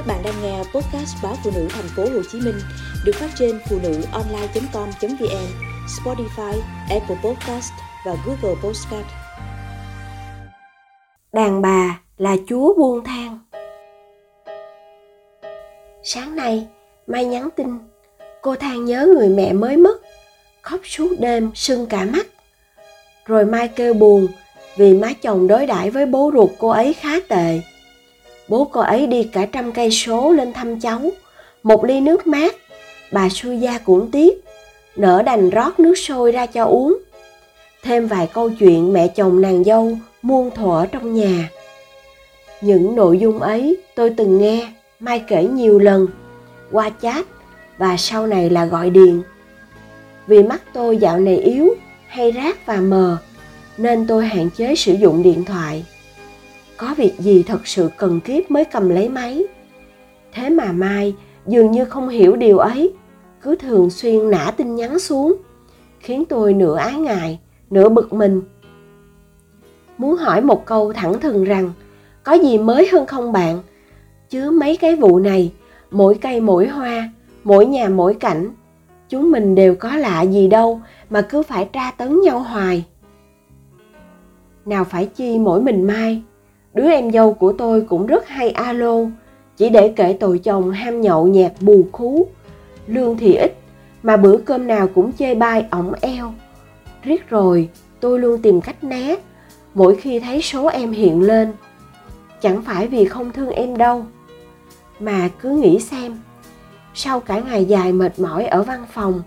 Các bạn đang nghe podcast báo phụ nữ thành phố Hồ Chí Minh được phát trên phụ nữ online.com.vn, Spotify, Apple Podcast và Google Podcast. Đàn bà là chúa buông thang. Sáng nay, Mai nhắn tin, cô than nhớ người mẹ mới mất, khóc suốt đêm sưng cả mắt. Rồi Mai kêu buồn vì má chồng đối đãi với bố ruột cô ấy khá tệ bố cô ấy đi cả trăm cây số lên thăm cháu. Một ly nước mát, bà xui gia cũng tiếc nỡ đành rót nước sôi ra cho uống. Thêm vài câu chuyện mẹ chồng nàng dâu muôn thuở trong nhà. Những nội dung ấy tôi từng nghe mai kể nhiều lần, qua chat và sau này là gọi điện. Vì mắt tôi dạo này yếu, hay rát và mờ, nên tôi hạn chế sử dụng điện thoại có việc gì thật sự cần kiếp mới cầm lấy máy. Thế mà mai dường như không hiểu điều ấy, cứ thường xuyên nã tin nhắn xuống, khiến tôi nửa ái ngại, nửa bực mình. Muốn hỏi một câu thẳng thừng rằng, có gì mới hơn không bạn? Chứ mấy cái vụ này, mỗi cây mỗi hoa, mỗi nhà mỗi cảnh, chúng mình đều có lạ gì đâu mà cứ phải tra tấn nhau hoài. Nào phải chi mỗi mình mai đứa em dâu của tôi cũng rất hay alo, chỉ để kể tội chồng ham nhậu nhạt bù khú. Lương thì ít, mà bữa cơm nào cũng chê bai ổng eo. Riết rồi, tôi luôn tìm cách né. Mỗi khi thấy số em hiện lên, chẳng phải vì không thương em đâu, mà cứ nghĩ xem, sau cả ngày dài mệt mỏi ở văn phòng,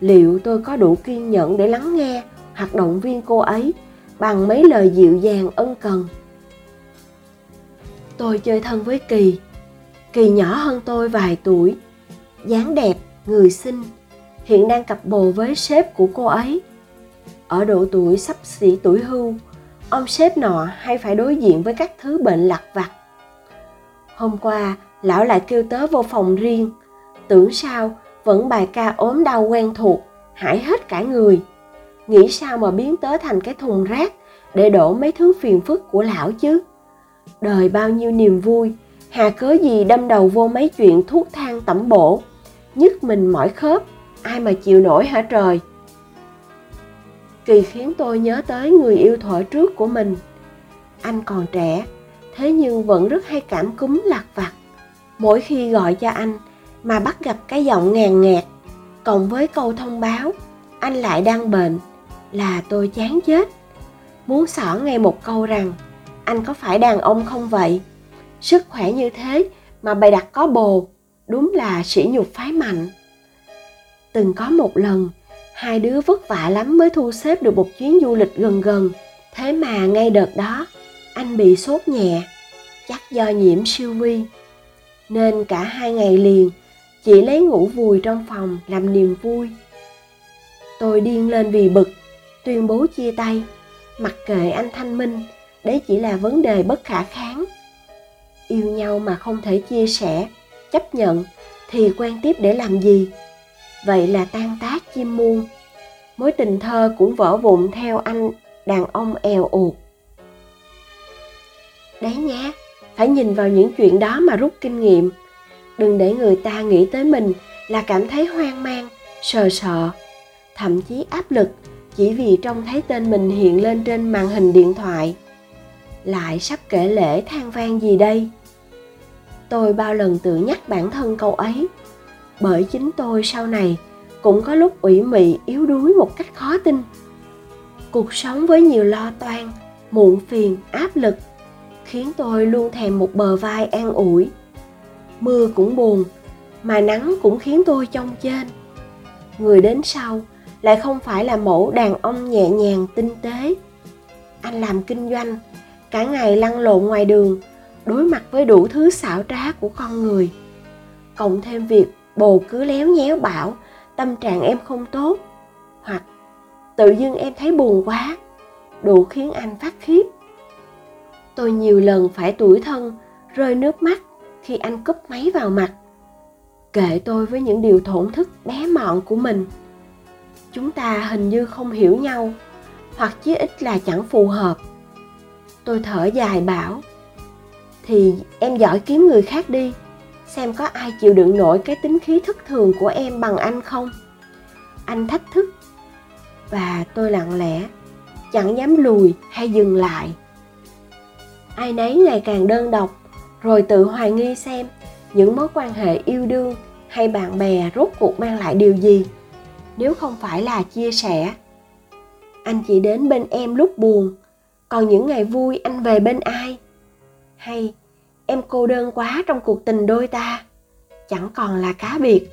liệu tôi có đủ kiên nhẫn để lắng nghe hoặc động viên cô ấy bằng mấy lời dịu dàng ân cần tôi chơi thân với kỳ. Kỳ nhỏ hơn tôi vài tuổi, dáng đẹp, người xinh, hiện đang cặp bồ với sếp của cô ấy. Ở độ tuổi sắp xỉ tuổi hưu, ông sếp nọ hay phải đối diện với các thứ bệnh lặt vặt. Hôm qua, lão lại kêu tớ vô phòng riêng. Tưởng sao, vẫn bài ca ốm đau quen thuộc, hại hết cả người. Nghĩ sao mà biến tớ thành cái thùng rác để đổ mấy thứ phiền phức của lão chứ? Đời bao nhiêu niềm vui, hà cớ gì đâm đầu vô mấy chuyện thuốc thang tẩm bổ. Nhức mình mỏi khớp, ai mà chịu nổi hả trời? Kỳ khiến tôi nhớ tới người yêu thuở trước của mình. Anh còn trẻ, thế nhưng vẫn rất hay cảm cúm lạc vặt. Mỗi khi gọi cho anh mà bắt gặp cái giọng ngàn nghẹt, cộng với câu thông báo, anh lại đang bệnh, là tôi chán chết. Muốn xỏ ngay một câu rằng anh có phải đàn ông không vậy? Sức khỏe như thế mà bày đặt có bồ, đúng là sỉ nhục phái mạnh. Từng có một lần, hai đứa vất vả lắm mới thu xếp được một chuyến du lịch gần gần. Thế mà ngay đợt đó, anh bị sốt nhẹ, chắc do nhiễm siêu vi. Nên cả hai ngày liền, chỉ lấy ngủ vùi trong phòng làm niềm vui. Tôi điên lên vì bực, tuyên bố chia tay, mặc kệ anh thanh minh đấy chỉ là vấn đề bất khả kháng. Yêu nhau mà không thể chia sẻ, chấp nhận thì quen tiếp để làm gì? Vậy là tan tác chim muôn mối tình thơ cũng vỡ vụn theo anh đàn ông èo ụt đấy nhá, phải nhìn vào những chuyện đó mà rút kinh nghiệm. Đừng để người ta nghĩ tới mình là cảm thấy hoang mang, sờ sợ thậm chí áp lực chỉ vì trông thấy tên mình hiện lên trên màn hình điện thoại lại sắp kể lễ than vang gì đây? Tôi bao lần tự nhắc bản thân câu ấy. Bởi chính tôi sau này cũng có lúc ủy mị, yếu đuối một cách khó tin. Cuộc sống với nhiều lo toan, muộn phiền, áp lực, khiến tôi luôn thèm một bờ vai an ủi. Mưa cũng buồn, mà nắng cũng khiến tôi trông trên người đến sau lại không phải là mẫu đàn ông nhẹ nhàng, tinh tế. Anh làm kinh doanh cả ngày lăn lộn ngoài đường, đối mặt với đủ thứ xảo trá của con người. Cộng thêm việc bồ cứ léo nhéo bảo, tâm trạng em không tốt, hoặc tự dưng em thấy buồn quá, đủ khiến anh phát khiếp. Tôi nhiều lần phải tủi thân, rơi nước mắt khi anh cúp máy vào mặt kệ tôi với những điều thổn thức bé mọn của mình. Chúng ta hình như không hiểu nhau, hoặc chí ít là chẳng phù hợp tôi thở dài bảo, thì em giỏi kiếm người khác đi, xem có ai chịu đựng nổi cái tính khí thất thường của em bằng anh không? Anh thách thức và tôi lặng lẽ, chẳng dám lùi hay dừng lại. Ai nấy ngày càng đơn độc, rồi tự hoài nghi xem những mối quan hệ yêu đương hay bạn bè rốt cuộc mang lại điều gì. Nếu không phải là chia sẻ, anh chỉ đến bên em lúc buồn còn những ngày vui, anh về bên ai? Hay, em cô đơn quá trong cuộc tình đôi ta? Chẳng còn là cá biệt.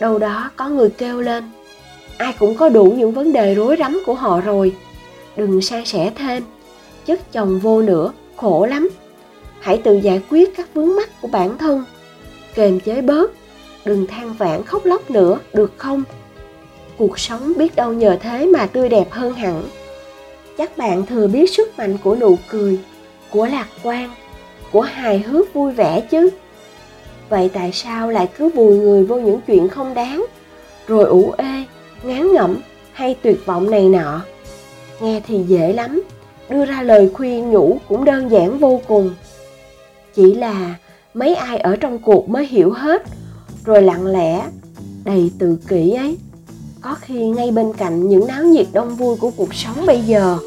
Đâu đó có người kêu lên. Ai cũng có đủ những vấn đề rối rắm của họ rồi. Đừng san sẻ thêm. Chất chồng vô nữa khổ lắm. Hãy tự giải quyết các vướng mắc của bản thân. Kềm chế bớt. Đừng than vãn khóc lóc nữa, được không? Cuộc sống biết đâu nhờ thế mà tươi đẹp hơn hẳn chắc bạn thừa biết sức mạnh của nụ cười, của lạc quan, của hài hước vui vẻ chứ? Vậy tại sao lại cứ vùi người vô những chuyện không đáng, rồi ủ ê, ngán ngẩm hay tuyệt vọng này nọ? Nghe thì dễ lắm, đưa ra lời khuyên nhủ cũng đơn giản vô cùng. Chỉ là mấy ai ở trong cuộc mới hiểu hết, rồi lặng lẽ đầy tự kỷ ấy có khi ngay bên cạnh những náo nhiệt đông vui của cuộc sống bây giờ.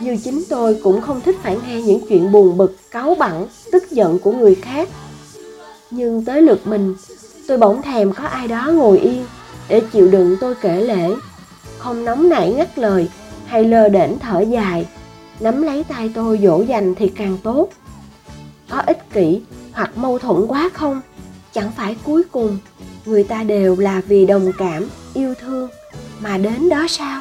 Như chính tôi cũng không thích phải nghe những chuyện buồn bực, cáu bẳn tức giận của người khác. Nhưng tới lượt mình, tôi bỗng thèm có ai đó ngồi yên để chịu đựng tôi kể lễ không nóng nảy ngắt lời hay lơ đễnh thở dài, nắm lấy tay tôi dỗ dành thì càng tốt. Có ích kỷ hoặc mâu thuẫn quá không, chẳng phải cuối cùng người ta đều là vì đồng cảm yêu thương. Mà đến đó sao?